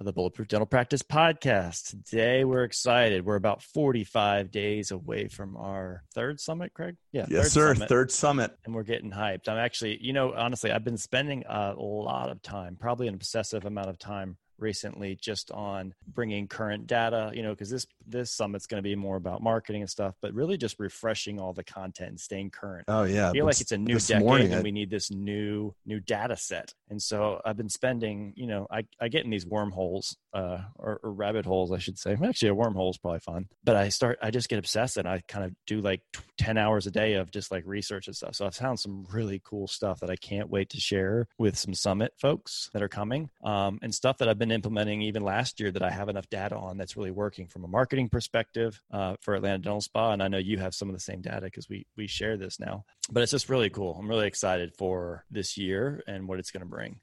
of the Bulletproof Dental Practice Podcast. Today, we're excited. We're about 45 days away from our third summit, Craig. Yeah. Yes, third sir. Summit. Third summit. And we're getting hyped. I'm actually, you know, honestly, I've been spending a lot of time, probably an obsessive amount of time recently just on bringing current data you know because this this summit's going to be more about marketing and stuff but really just refreshing all the content and staying current oh yeah i feel like it's a new decade morning, and we need this new new data set and so i've been spending you know i, I get in these wormholes uh, or, or, rabbit holes, I should say. Actually, a wormhole is probably fun. But I start, I just get obsessed and I kind of do like 10 hours a day of just like research and stuff. So I've found some really cool stuff that I can't wait to share with some summit folks that are coming um, and stuff that I've been implementing even last year that I have enough data on that's really working from a marketing perspective uh, for Atlanta Dental Spa. And I know you have some of the same data because we, we share this now. But it's just really cool. I'm really excited for this year and what it's going to bring.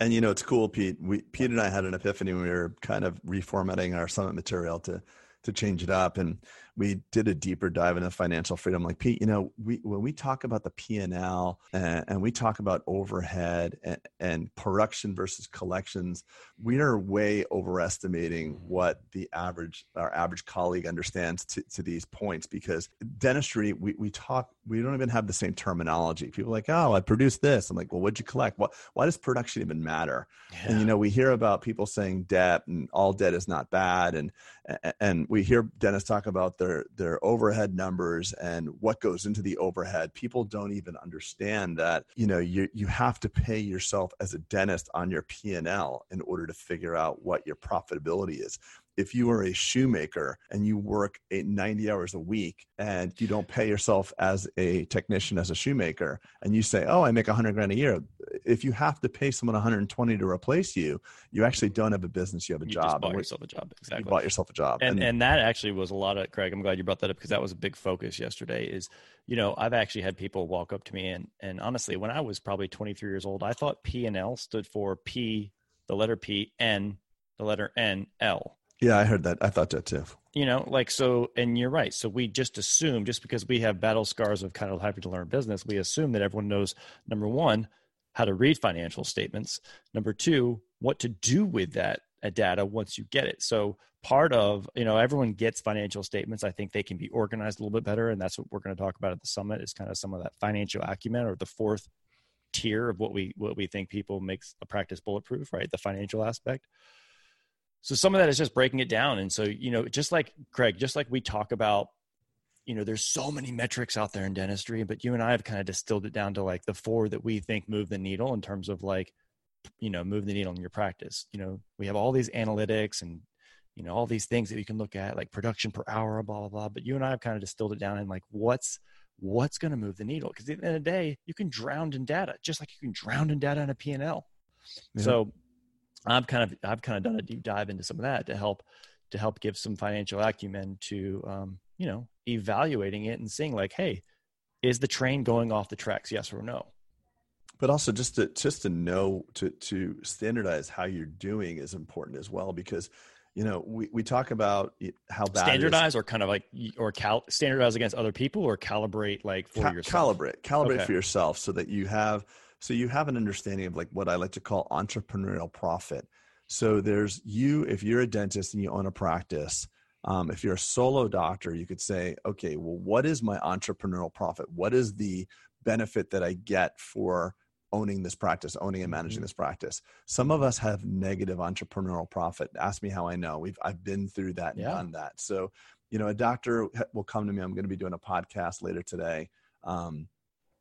And you know, it's cool, Pete. We Pete and I had an epiphany when we were kind of reformatting our summit material to to change it up. And we did a deeper dive into financial freedom. Like Pete, you know, we when we talk about the P and L and we talk about overhead and, and, production versus collections, we are way overestimating what the average our average colleague understands to, to these points. Because dentistry, we we talk, we don't even have the same terminology. People are like, oh, I produced this. I'm like, well, what'd you collect? What why does production even matter? Yeah. And you know, we hear about people saying debt and all debt is not bad, and and we hear dentists talk about their their their overhead numbers and what goes into the overhead people don't even understand that you know you you have to pay yourself as a dentist on your P&L in order to figure out what your profitability is. If you are a shoemaker and you work 90 hours a week and you don't pay yourself as a technician as a shoemaker and you say oh i make 100 grand a year if you have to pay someone 120 to replace you you actually don't have a business you have a you job. Just bought yourself a job. exactly. you bought yourself a job. And, and, and that actually was a lot of craig i'm glad you brought that up because that was a big focus yesterday is you know i've actually had people walk up to me and and honestly when i was probably 23 years old i thought p and l stood for p the letter p n the letter n l yeah, I heard that. I thought that too. You know, like so, and you're right. So we just assume, just because we have battle scars of kind of having to learn business, we assume that everyone knows number one, how to read financial statements. Number two, what to do with that uh, data once you get it. So part of, you know, everyone gets financial statements. I think they can be organized a little bit better. And that's what we're going to talk about at the summit is kind of some of that financial acumen or the fourth tier of what we what we think people makes a practice bulletproof, right? The financial aspect so some of that is just breaking it down and so you know just like craig just like we talk about you know there's so many metrics out there in dentistry but you and i have kind of distilled it down to like the four that we think move the needle in terms of like you know move the needle in your practice you know we have all these analytics and you know all these things that you can look at like production per hour blah blah blah but you and i have kind of distilled it down and like what's what's going to move the needle because at the end of the day you can drown in data just like you can drown in data in a p&l yeah. so I've kind of I've kind of done a deep dive into some of that to help to help give some financial acumen to um, you know evaluating it and seeing like, hey, is the train going off the tracks? Yes or no? But also just to just to know to to standardize how you're doing is important as well because you know we, we talk about how bad standardize or kind of like or cal standardize against other people or calibrate like for Ca- yourself calibrate calibrate okay. for yourself so that you have so you have an understanding of like what I like to call entrepreneurial profit. So there's you, if you're a dentist and you own a practice, um, if you're a solo doctor, you could say, okay, well, what is my entrepreneurial profit? What is the benefit that I get for owning this practice, owning and managing mm-hmm. this practice? Some of us have negative entrepreneurial profit. Ask me how I know. We've I've been through that and yeah. done that. So, you know, a doctor will come to me. I'm going to be doing a podcast later today. Um,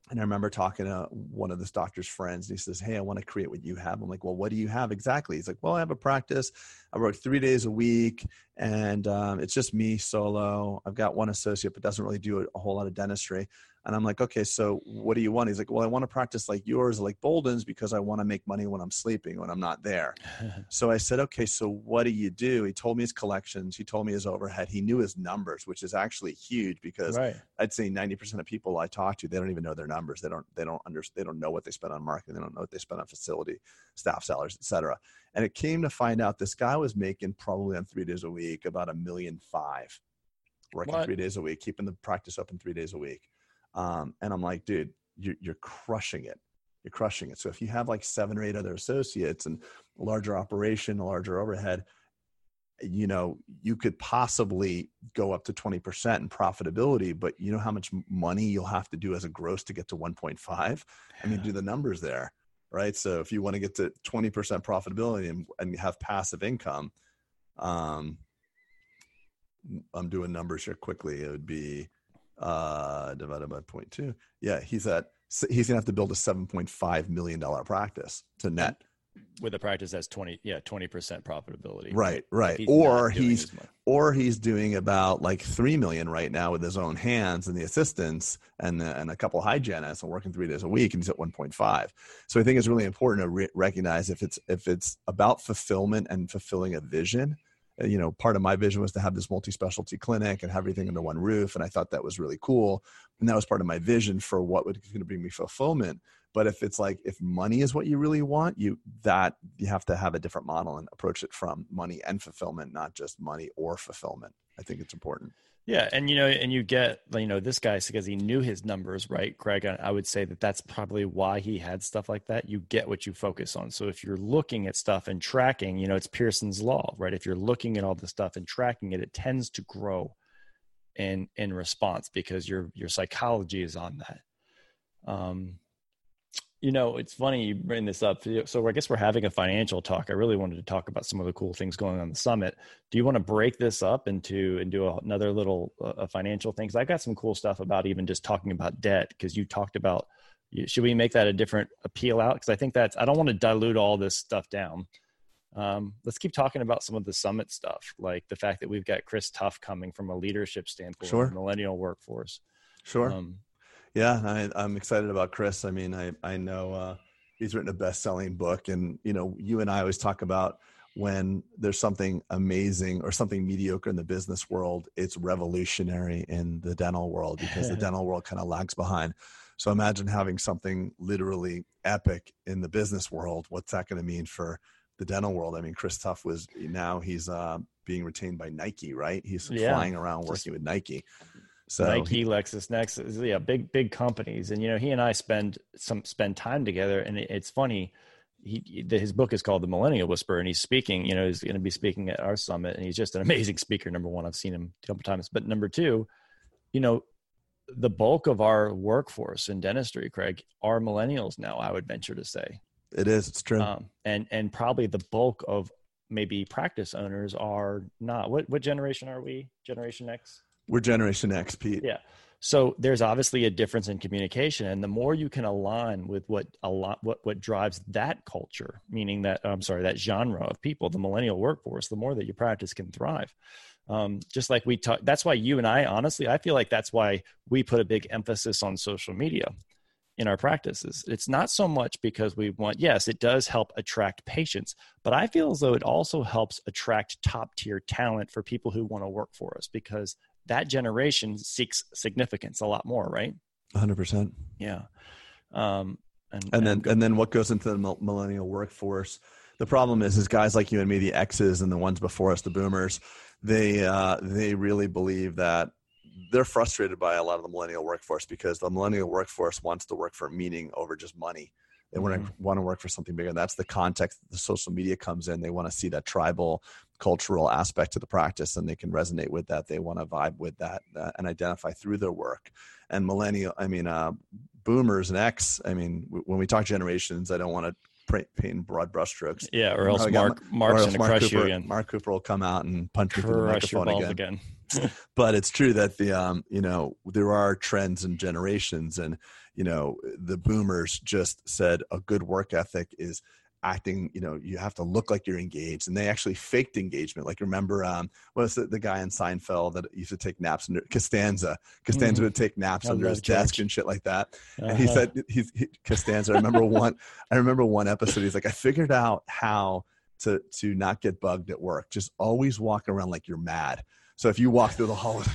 and I remember talking to one of this doctor's friends, and he says, Hey, I want to create what you have. I'm like, Well, what do you have exactly? He's like, Well, I have a practice. I work three days a week, and um, it's just me solo. I've got one associate, but doesn't really do a, a whole lot of dentistry. And I'm like, okay, so what do you want? He's like, well, I want to practice like yours, like Boland's, because I want to make money when I'm sleeping, when I'm not there. so I said, okay, so what do you do? He told me his collections. He told me his overhead. He knew his numbers, which is actually huge because right. I'd say 90% of people I talk to, they don't even know their numbers. They don't, they don't understand. They don't know what they spend on marketing. They don't know what they spend on facility, staff salaries, etc. And it came to find out this guy was making probably on three days a week about a million five working what? three days a week, keeping the practice open three days a week. Um, and I'm like, dude, you're, you're crushing it. You're crushing it. So if you have like seven or eight other associates and a larger operation, a larger overhead, you know, you could possibly go up to 20% in profitability, but you know how much money you'll have to do as a gross to get to 1.5? I mean, do the numbers there, right? So if you want to get to 20% profitability and, and have passive income, um, I'm doing numbers here quickly. It would be uh, divided by 0.2. Yeah, he's at he's gonna have to build a 7.5 million dollar practice to net. With a practice that's 20 yeah 20% profitability. Right right. he's or he's or he's doing about like 3 million right now with his own hands and the assistants and and a couple hygienists and working three days a week and he's at 1.5 so i think it's really important to re- recognize if it's if it's about fulfillment and fulfilling a vision Uh, you know, part of my vision was to have this multi-specialty clinic and have everything under one roof. And I thought that was really cool. And that was part of my vision for what was going to bring me fulfillment. But if it's like, if money is what you really want, you, that you have to have a different model and approach it from money and fulfillment, not just money or fulfillment. I think it's important. Yeah, and you know, and you get you know this guy because he knew his numbers, right, Craig? I would say that that's probably why he had stuff like that. You get what you focus on. So if you're looking at stuff and tracking, you know, it's Pearson's law, right? If you're looking at all the stuff and tracking it, it tends to grow in in response because your your psychology is on that. Um, you know, it's funny you bring this up. So I guess we're having a financial talk. I really wanted to talk about some of the cool things going on the summit. Do you want to break this up into and do another little uh, financial things? I got some cool stuff about even just talking about debt because you talked about. Should we make that a different appeal out? Because I think that's. I don't want to dilute all this stuff down. Um, let's keep talking about some of the summit stuff, like the fact that we've got Chris Tuff coming from a leadership standpoint, sure. millennial workforce. Sure. Um, yeah, I, am excited about Chris. I mean, I I know uh, he's written a best-selling book, and you know, you and I always talk about when there's something amazing or something mediocre in the business world, it's revolutionary in the dental world because the dental world kind of lags behind. So imagine having something literally epic in the business world. What's that going to mean for the dental world? I mean, Chris Tuff was now he's uh, being retained by Nike, right? He's yeah. flying around working Just, with Nike. So Nike, LexisNexis, yeah, big big companies, and you know he and I spend some spend time together, and it, it's funny. He his book is called The Millennial Whisper, and he's speaking. You know, he's going to be speaking at our summit, and he's just an amazing speaker. Number one, I've seen him a couple times, but number two, you know, the bulk of our workforce in dentistry, Craig, are millennials now. I would venture to say it is. It's true, um, and and probably the bulk of maybe practice owners are not. What what generation are we? Generation X. We're Generation X, Pete. Yeah. So there's obviously a difference in communication, and the more you can align with what a lot what what drives that culture, meaning that I'm sorry, that genre of people, the millennial workforce, the more that your practice can thrive. Um, just like we talk, that's why you and I, honestly, I feel like that's why we put a big emphasis on social media in our practices. It's not so much because we want, yes, it does help attract patients, but I feel as though it also helps attract top tier talent for people who want to work for us because that generation seeks significance a lot more, right? 100%. Yeah. Um, and, and then, and, and then what goes into the millennial workforce? The problem is, is guys like you and me, the X's and the ones before us, the boomers, they, uh, they really believe that they're frustrated by a lot of the millennial workforce because the millennial workforce wants to work for meaning over just money. They mm-hmm. want to want to work for something bigger. That's the context the social media comes in. They want to see that tribal cultural aspect to the practice and they can resonate with that they want to vibe with that uh, and identify through their work. And millennial i mean uh, boomers and x i mean w- when we talk generations i don't want to paint in broad brushstrokes. Yeah or else mark mark's going to crush cooper, you again. Mark cooper will come out and punch me through the microphone again, again. but it's true that the um you know there are trends and generations and you know the boomers just said a good work ethic is acting you know you have to look like you're engaged and they actually faked engagement like remember um what was the, the guy in seinfeld that used to take naps under costanza costanza mm-hmm. would take naps I under his George. desk and shit like that Uh-huh. and he said he's he, costanza i remember one i remember one episode he's like i figured out how to to not get bugged at work just always walk around like you're mad so if you walk through the hall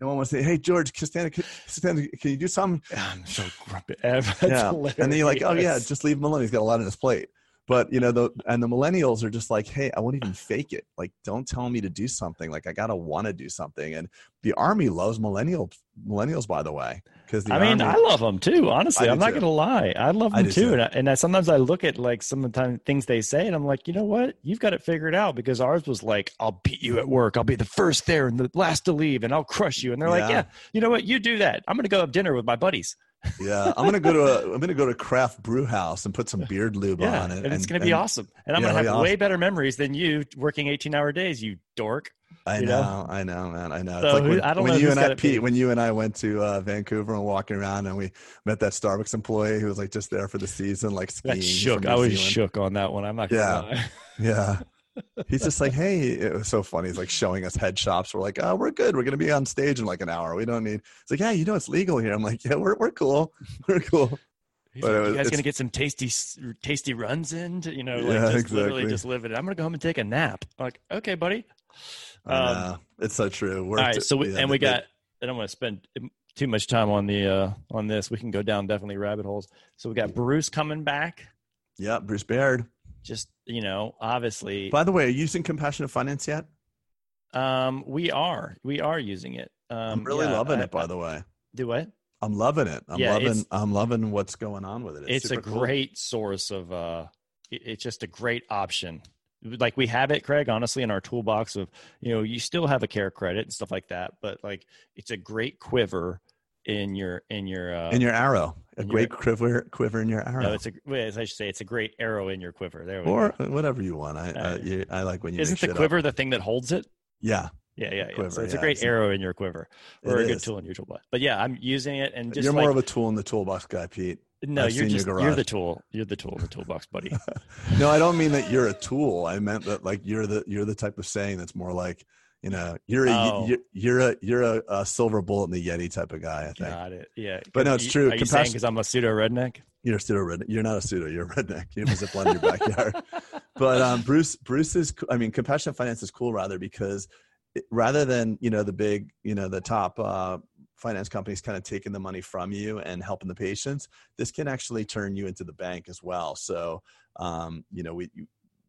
no one wants to say hey george costanza, costanza can you do something I'm so grumpy. That's yeah. And then you're like, oh yeah, just leave him alone. He's got a lot on his plate. But you know, the and the millennials are just like, hey, I won't even fake it. Like, don't tell me to do something. Like, I gotta want to do something. And the army loves millennial millennials, by the way, because the I mean, army, I love them too. Honestly, I I'm not too. gonna lie. I love them do too. too. And, I, and I, sometimes I look at like some of the time things they say, and I'm like, you know what? You've got it figured out because ours was like, I'll beat you at work. I'll be the first there and the last to leave, and I'll crush you. And they're like, Yeah. yeah, you know what? You do that. I'm gonna go have dinner with my buddies. Yeah, I'm gonna go to a I'm gonna go to craft brew house and put some beard lube Yeah, on it, and, it's gonna be awesome. And I'm yeah, gonna have be way better memories than you working 18 hour days. You dork. I you know, know? I know, man, I know. So it's like who- when, I don't when know you and I, Pete, when you and I went to uh, Vancouver and walking around, and we met that Starbucks employee who was like just there for the season, like skiing. That shook. I was Zealand. shook on that one. I'm not gonna Yeah. lie. Yeah. He's just like, hey, it was so funny. He's like showing us head shops. We're like, oh, we're good. We're gonna be on stage in like an hour. We don't need. It's like, yeah, you know, it's legal here. I'm like, yeah, we're we're cool. We're cool. He's But like, was- you guys gonna get some tasty, tasty runs in, to, you know, like Yeah, just literally exactly. just live it. I'm gonna go home and take a nap. I'm like, okay, buddy. Um, know. It's so true. We're All right, so we, yeah, and we got. I don't want to spend too much time on the uh on this. We can go down definitely rabbit holes. So we got Bruce coming back. Yeah, Bruce Baird. Just you know, obviously, By the way, are you using compassionate finance yet? um, we are we are using it. Um, I'm really yeah, loving I- it. By the way, Do what? I'm loving it. I'm Yeah, loving. I'm loving what's going on with it. It's, it's a super cool. great source of uh it- it's just a great option like we have it craig honestly in our toolbox of you know you still have a care credit and stuff like that but like it's a great quiver in your in your uh in your arrow. A great quiver, quiver in your arrow. no, it's a as i should say it's a great arrow in your quiver there we go. or go. whatever you want. I I, Uh, you, I like when you isn't make the shit up. quiver the thing that holds it Yeah, yeah yeah, yeah. Quiver, so it's a great arrow in your quiver or a good is. tool in your toolbox but yeah i'm using it and just You're like, more of a tool in the toolbox guy, Pete. no I've you're seen your just you're the tool you're the tool in the toolbox buddy No, I don't mean that you're a tool. I meant that like you're the you're the type of saying that's more like you know you're a Oh. you're, you're a you're a, a silver bullet in the Yeti type of guy. I think got it yeah But no, it's true. are you saying because i'm a pseudo redneck you're a redneck. You're not a pseudo. You're a redneck. You have a in your backyard. But um, Bruce Bruce is I mean compassionate finance is cool rather because it, rather than you know the big you know the top uh, finance companies kind of taking the money from you and helping the patients this can actually turn you into the bank as well so um, you know we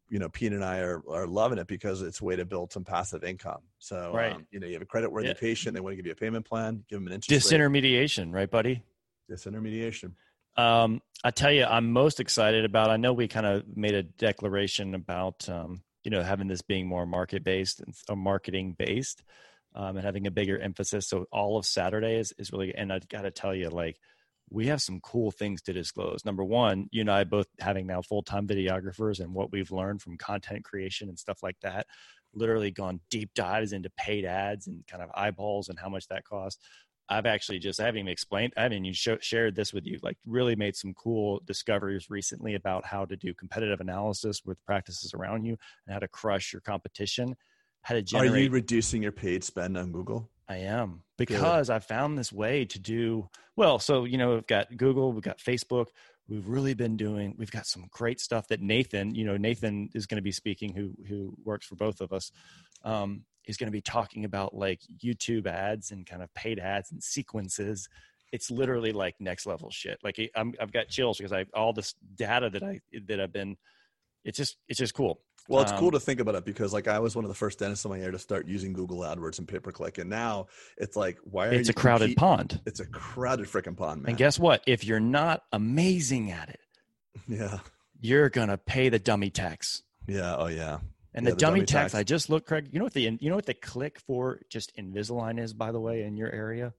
you, know pete and i are, are loving it because it's a way to build some passive income so Right. um, you know you have a credit worthy Yeah. patient they want to give you a payment plan give them an interest disintermediation right buddy rate disintermediation Um, I tell you, I'm most excited about. I know we kind of made a declaration about, um, you know, having this being more market based and or marketing based, um, and having a bigger emphasis. So all of Saturday is is really. And I got to tell you, like, we have some cool things to disclose. Number one, you and I both having now full time videographers, and what we've learned from content creation and stuff like that. Literally gone deep dives into paid ads and kind of eyeballs and how much that costs. I've actually just I haven't even explained I haven't even show, shared this with you. Like really made some cool discoveries recently about how to do competitive analysis with practices around you and how to crush your competition. How to are generate. you reducing your paid spend on google I am because I found this way to do well. So you know we've got Google, we've got Facebook. We've really been doing. We've got some great stuff that Nathan, you know, Nathan is going to be speaking, who who works for both of us. Um, is going to be talking about like YouTube ads and kind of paid ads and sequences. It's literally like next level shit. Like I'm, I've got chills because I all this data that I that I've been. It's just it's just cool. Well, it's Um, cool to think about it because, like, I was one of the first dentists in my area to start using Google AdWords and pay per click, and now it's like, why are It's a crowded pond. It's a crowded freaking pond, man. And guess what? If you're not amazing at it, yeah, you're gonna pay the dummy tax. yeah, oh yeah, And Yeah, the, the dummy, dummy tax, tax. I just looked, Craig. You know what the you know what the click for just Invisalign is, by the way, in your area,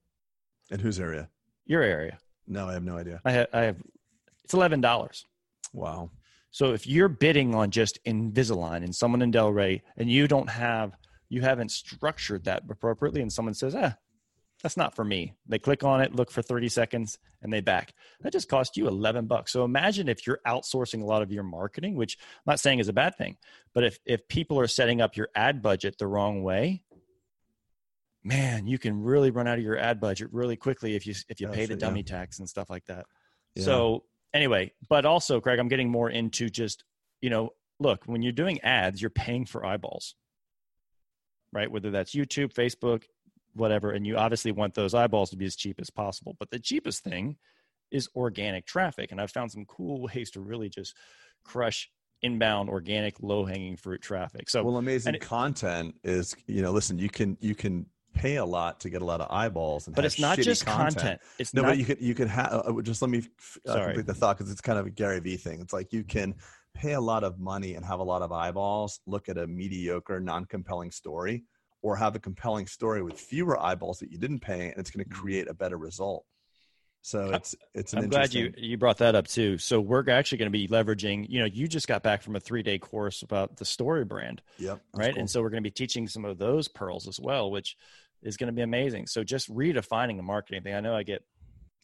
in whose area? your area. No, I have no idea. I have, I have it's eleven dollars. Wow. So if you're bidding on just Invisalign and someone in Delray, and you don't have you haven't structured that appropriately, and someone says, ah, That's not for me. They click on it, look for 30 seconds, and they back. That just cost you 11 bucks. So imagine if you're outsourcing a lot of your marketing, which I'm not saying is a bad thing, but if, if people are setting up your ad budget the wrong way, man, you can really run out of your ad budget really quickly if you if you pay the dummy yeah. tax and stuff like that. Yeah. So anyway, but also, Craig, I'm getting more into just you know, look, when you're doing ads, you're paying for eyeballs, right? Whether that's YouTube, Facebook, whatever and you obviously want those eyeballs to be as cheap as possible. But the cheapest thing is organic traffic. And i've found some cool ways to really just crush inbound organic low hanging fruit traffic. So well amazing it, content is you know listen you can you can pay a lot to get a lot of eyeballs and but it's not just content. content. it's no not, but you could you could have uh, uh, just let me uh, complete the thought because it's kind of a gary vee thing it's like you can pay a lot of money and have a lot of eyeballs look at a mediocre non-compelling story or have a compelling story with fewer eyeballs that you didn't pay and it's going to mm-hmm. create a better result so it's it's i'm glad you you brought that up too so we're actually going to be leveraging you know you just got back from a three day course about the story brand yep right cool. and so we're going to be teaching some of those pearls as well which is going to be amazing so just redefining the marketing thing i know i get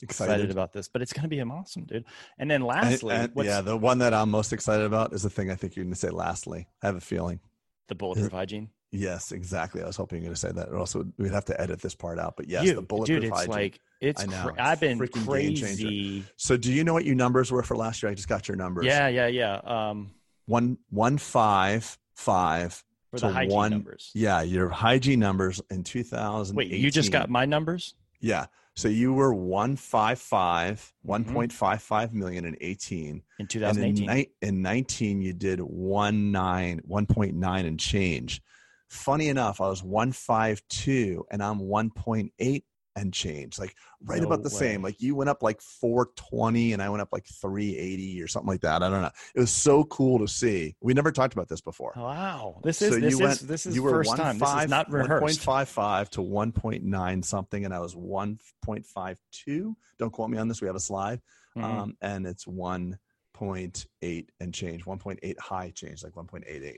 excited, excited about this but it's going to be awesome dude and then lastly and, and, yeah the one that i'm most excited about is the thing i think you're going to say lastly i have a feeling the bulletproof hygiene Yes, exactly. I was hoping you're going to say that. also, we'd have to edit this part out. But yes, you, the bulletproof dude, it's hygiene. like it's. I know. I've been crazy. So, do you know what your numbers were for last year? I just got your numbers. Yeah, yeah, yeah. Um, one one five five for the hygiene one, numbers. Yeah, your hygiene numbers in 2000. Wait, you just got my numbers? Yeah. So you were 155, mm-hmm. 1.55 million in 18. In 2018. In, in, 19, you did 1 9, 1.9 and change. Funny enough, I was 152 and I'm 1.8 and change, like right no about the way. same. Like you went up like 420 and I went up like 380 or something like that. I don't know. It was so cool to see. We never talked about this before. Wow. This is, so this, you went, is this is you were first time. Five, this is not rehearsed. 1.55 to 1.9 something and I was 1.52. Don't quote me on this. We have a slide. Mm-hmm. Um, and it's 1.8 and change, 1.8 high change, like 1.88.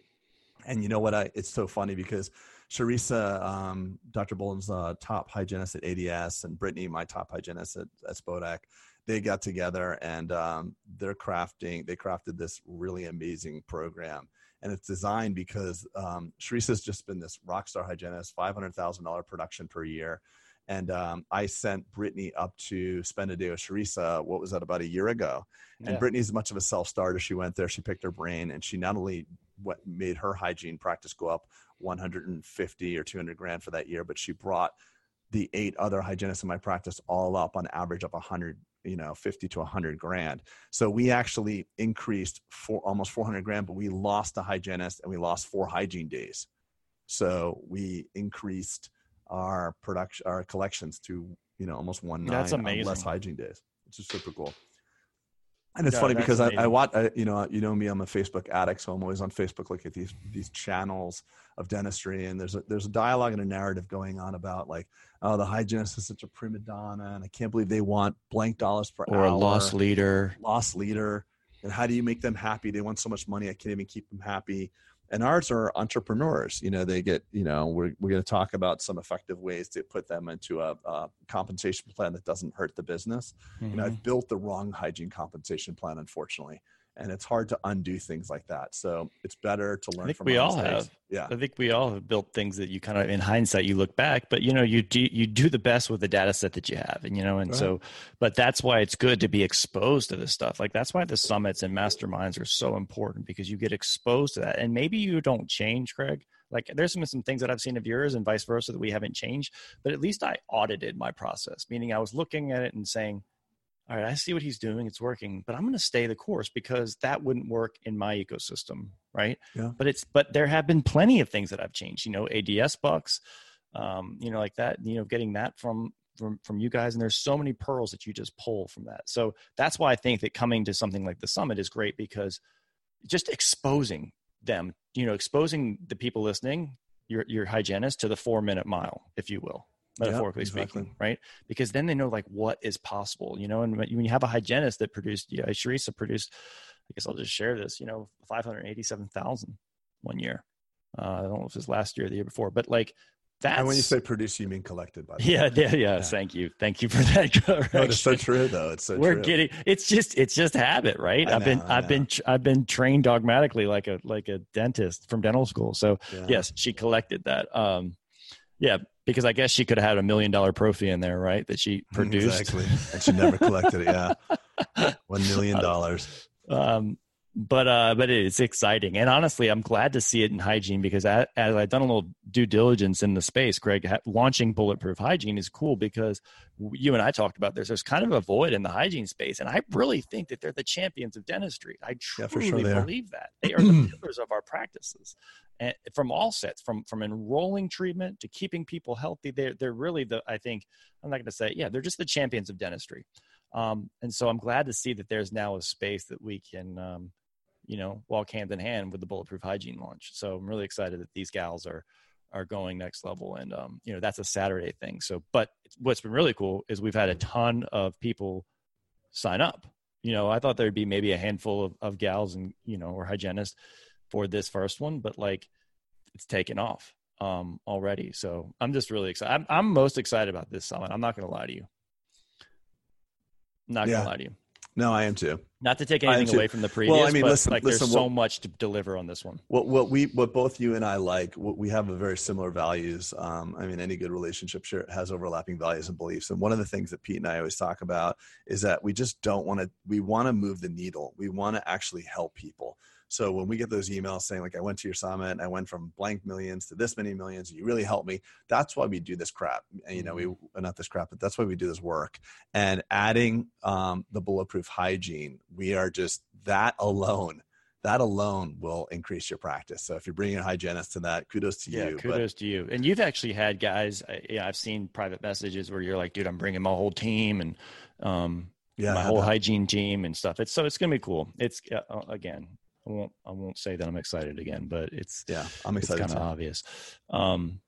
And you know what? I it's so funny because Sharissa, um, Dr. Boland's uh, top hygienist at ADS, and Brittany, my top hygienist at, at Spodak, they got together and um, they're crafting. They crafted this really amazing program, and it's designed because um, Sharissa's just been this rock star hygienist, five hundred thousand dollar production per year. And um, I sent Brittany up to spend a day with Sharissa. What was that about a year ago? And yeah. Brittany's much of a self starter. She went there, she picked her brain, and she not only what made her hygiene practice go up 150 or 200 grand for that year, but she brought the eight other hygienists in my practice all up on average up 100 you know 50 to 100 grand. So we actually increased for almost 400 grand but we lost a hygienist and we lost four hygiene days. So we increased our production our collections to you know almost one that's uh, amazing less hygiene days which is super cool and it's funny because I, I watch, I, you know, you know me, I'm a Facebook addict, so I'm always on Facebook looking at these these channels of dentistry, and there's a there's a dialogue and a narrative going on about like, oh, the hygienist is such a prima donna, and I can't believe they want blank dollars per or hour, a loss leader, loss leader, and how do you make them happy? They want so much money, I can't even keep them happy and ours are entrepreneurs you know they get you know we're, we're going to talk about some effective ways to put them into a, a compensation plan that doesn't hurt the business mm-hmm. you know i've mm-hmm. built the wrong hygiene compensation plan unfortunately and it's hard to undo things like that. So it's better to learn. I think from we all mistakes. have. Yeah, I think we all have built things that you kind of, in hindsight, you look back, but you know, you do you do the best with the data set that you have, and you know, and right. so, but that's why it's good to be exposed to this stuff. Like that's why the summits and masterminds are so important because you get exposed to that, and maybe you don't change, Craig. Like there's some some things that I've seen of yours and vice versa that we haven't changed, but at least I audited my process, meaning I was looking at it and saying all right, I see what he's doing. It's working, but I'm going to stay the course because that wouldn't work in my ecosystem. Right. Yeah. But it's, but there have been plenty of things that I've changed, you know, ADS bucks, um, you know, like that, you know, getting that from, from, from you guys. And there's so many pearls that you just pull from that. So that's why I think that coming to something like the summit is great because just exposing them, you know, exposing the people listening, your, your hygienist to the four minute mile, if you will metaphorically exactly. speaking, right? Because then they know like what is possible, you know. And when you have a hygienist that produced, yeah, Sharissa produced, I guess I'll just share this, you know, five hundred eighty-seven thousand one year. Uh, I don't know if it's last year or the year before, but like that's and when you say produce, you mean collected. By the yeah, way. yeah, yeah, Thank you, thank you for that correction. No, it's so true, though. It's so We're true. getting. It's just. It's just habit, right? I I've been. I've been. I've been trained dogmatically like a like a dentist from dental school. So Yeah. yes, she collected that. Um, yeah, because I guess she could have had a million dollar prophy in there, right? That she produced. Exactly. And she never collected it. Yeah. One million dollars. um, but uh, but it's exciting, and honestly, I'm glad to see it in hygiene because as, as I've done a little due diligence in the space, Greg, ha- launching bulletproof hygiene is cool because you and I talked about this. There's kind of a void in the hygiene space, and I really think that they're the champions of dentistry. I Yeah, truly for sure believe that they are the pillars of our practices, and from all sets, from from enrolling treatment to keeping people healthy. They're they're really the. I think I'm not going to say yeah, they're just the champions of dentistry. Um, and so I'm glad to see that there's now a space that we can, um, you know, walk hand in hand with the bulletproof hygiene launch. So I'm really excited that these gals are are going next level, and um, you know that's a Saturday thing. So, but what's been really cool is we've had a ton of people sign up. You know, I thought there'd be maybe a handful of, of gals and you know or hygienists for this first one, but like it's taken off um, already. So I'm just really excited. I'm, I'm most excited about this summit. I'm not to lie to you. Not Yeah. gonna lie to you. No, I am too. Not to take anything away from the previous, well, I mean, but listen- like listen, there's so much to deliver on this one. What what we what both you and I like, what we have a very similar values. Um, I mean, any good relationship sure has overlapping values and beliefs. And one of the things that Pete and I always talk about is that we just don't want to. We want to move the needle. We want to actually help people. So when we get those emails saying like, "I went to your summit, and I went from blank millions to this many millions, you really helped me," that's why we do this crap. And, you know, we uh, not this crap, but that's why we do this work. And adding um, the bulletproof hygiene, we are just that alone that alone will increase your practice. So if you're bringing a hygienist to that, kudos to Yeah, you. but- kudos to you. And you've actually had guys. I- Yeah, I've seen private messages where you're like, "Dude, I'm bringing my whole team and um, yeah, my whole that. hygiene team and stuff." It's so it's gonna be cool. It's uh, again, I won't I won't say that I'm excited again, but it's yeah, I'm it's excited. kind of obvious. Um,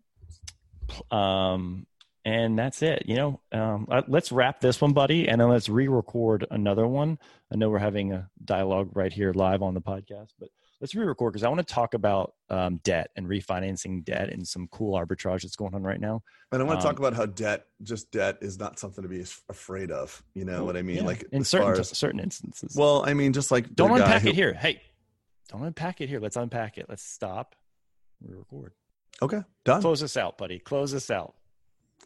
um, and that's it. You know, um, uh, let's wrap this one, buddy, and then let's re-record another one. I know we're having a dialogue right here live on the podcast, but let's re-record because I want to talk about um, debt and refinancing debt and some cool arbitrage that's going on right now. And I want to um, talk about how debt, just debt, is not something to be afraid of. You know what I mean? Yeah, Like in certain as- certain instances. well, I mean, just like don't unpack who- it here. Hey, don't unpack it here. Let's unpack it. Let's stop. Re-record. Okay, done. Close this out, buddy. Close this out.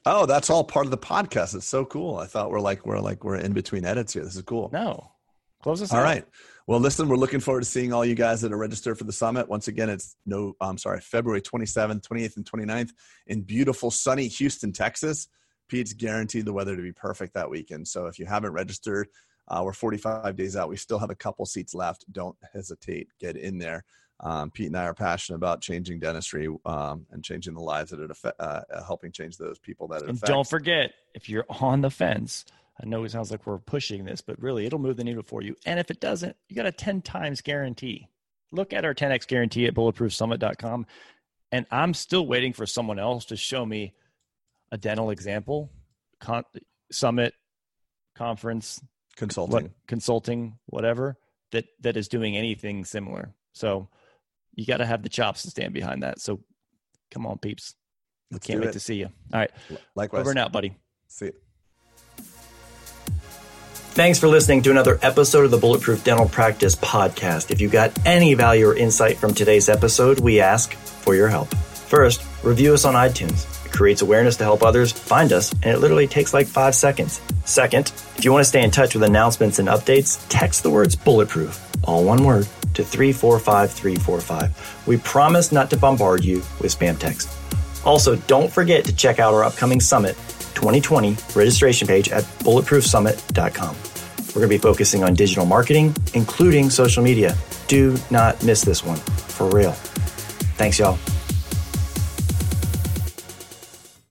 Oh, that's all part of the podcast. It's so cool. I thought we're like we're like we're in between edits here. This is cool. No, close this All out. right. Well, listen, we're looking forward to seeing all you guys that are registered for the summit. Once again, it's no, I'm sorry, February 27th, 28th, and 29th in beautiful, sunny Houston, Texas. Pete's guaranteed the weather to be perfect that weekend. So if you haven't registered, uh, we're 45 days out. We still have a couple seats left. Don't hesitate. Get in there. Um, Pete and I are passionate about changing dentistry um, and changing the lives that it affect, uh, uh, helping change those people that it And affects. don't forget, if you're on the fence, I know it sounds like we're pushing this, but really it'll move the needle for you. And if it doesn't, you got a 10 times guarantee. Look at our 10x guarantee at bulletproofsummit.com. And I'm still waiting for someone else to show me a dental example, con- summit, conference, Consulting. what, consulting, whatever, that, that is doing anything similar. So you got to have the chops to stand behind that. So come on, peeps. Let's Can't wait it. to see you. All right. Likewise. Over and out, buddy. See you. Thanks for listening to another episode of the Bulletproof Dental Practice podcast. If you got any value or insight from today's episode, we ask for your help. First, review us on iTunes. It creates awareness to help others find us, and it literally takes like five seconds. Second, if you want to stay in touch with announcements and updates, text the words bulletproof, all one word, to 345345. We promise not to bombard you with spam text. Also, don't forget to check out our upcoming summit 2020 registration page at bulletproofsummit.com. We're going to be focusing on digital marketing, including social media. Do not miss this one, for real. Thanks, y'all.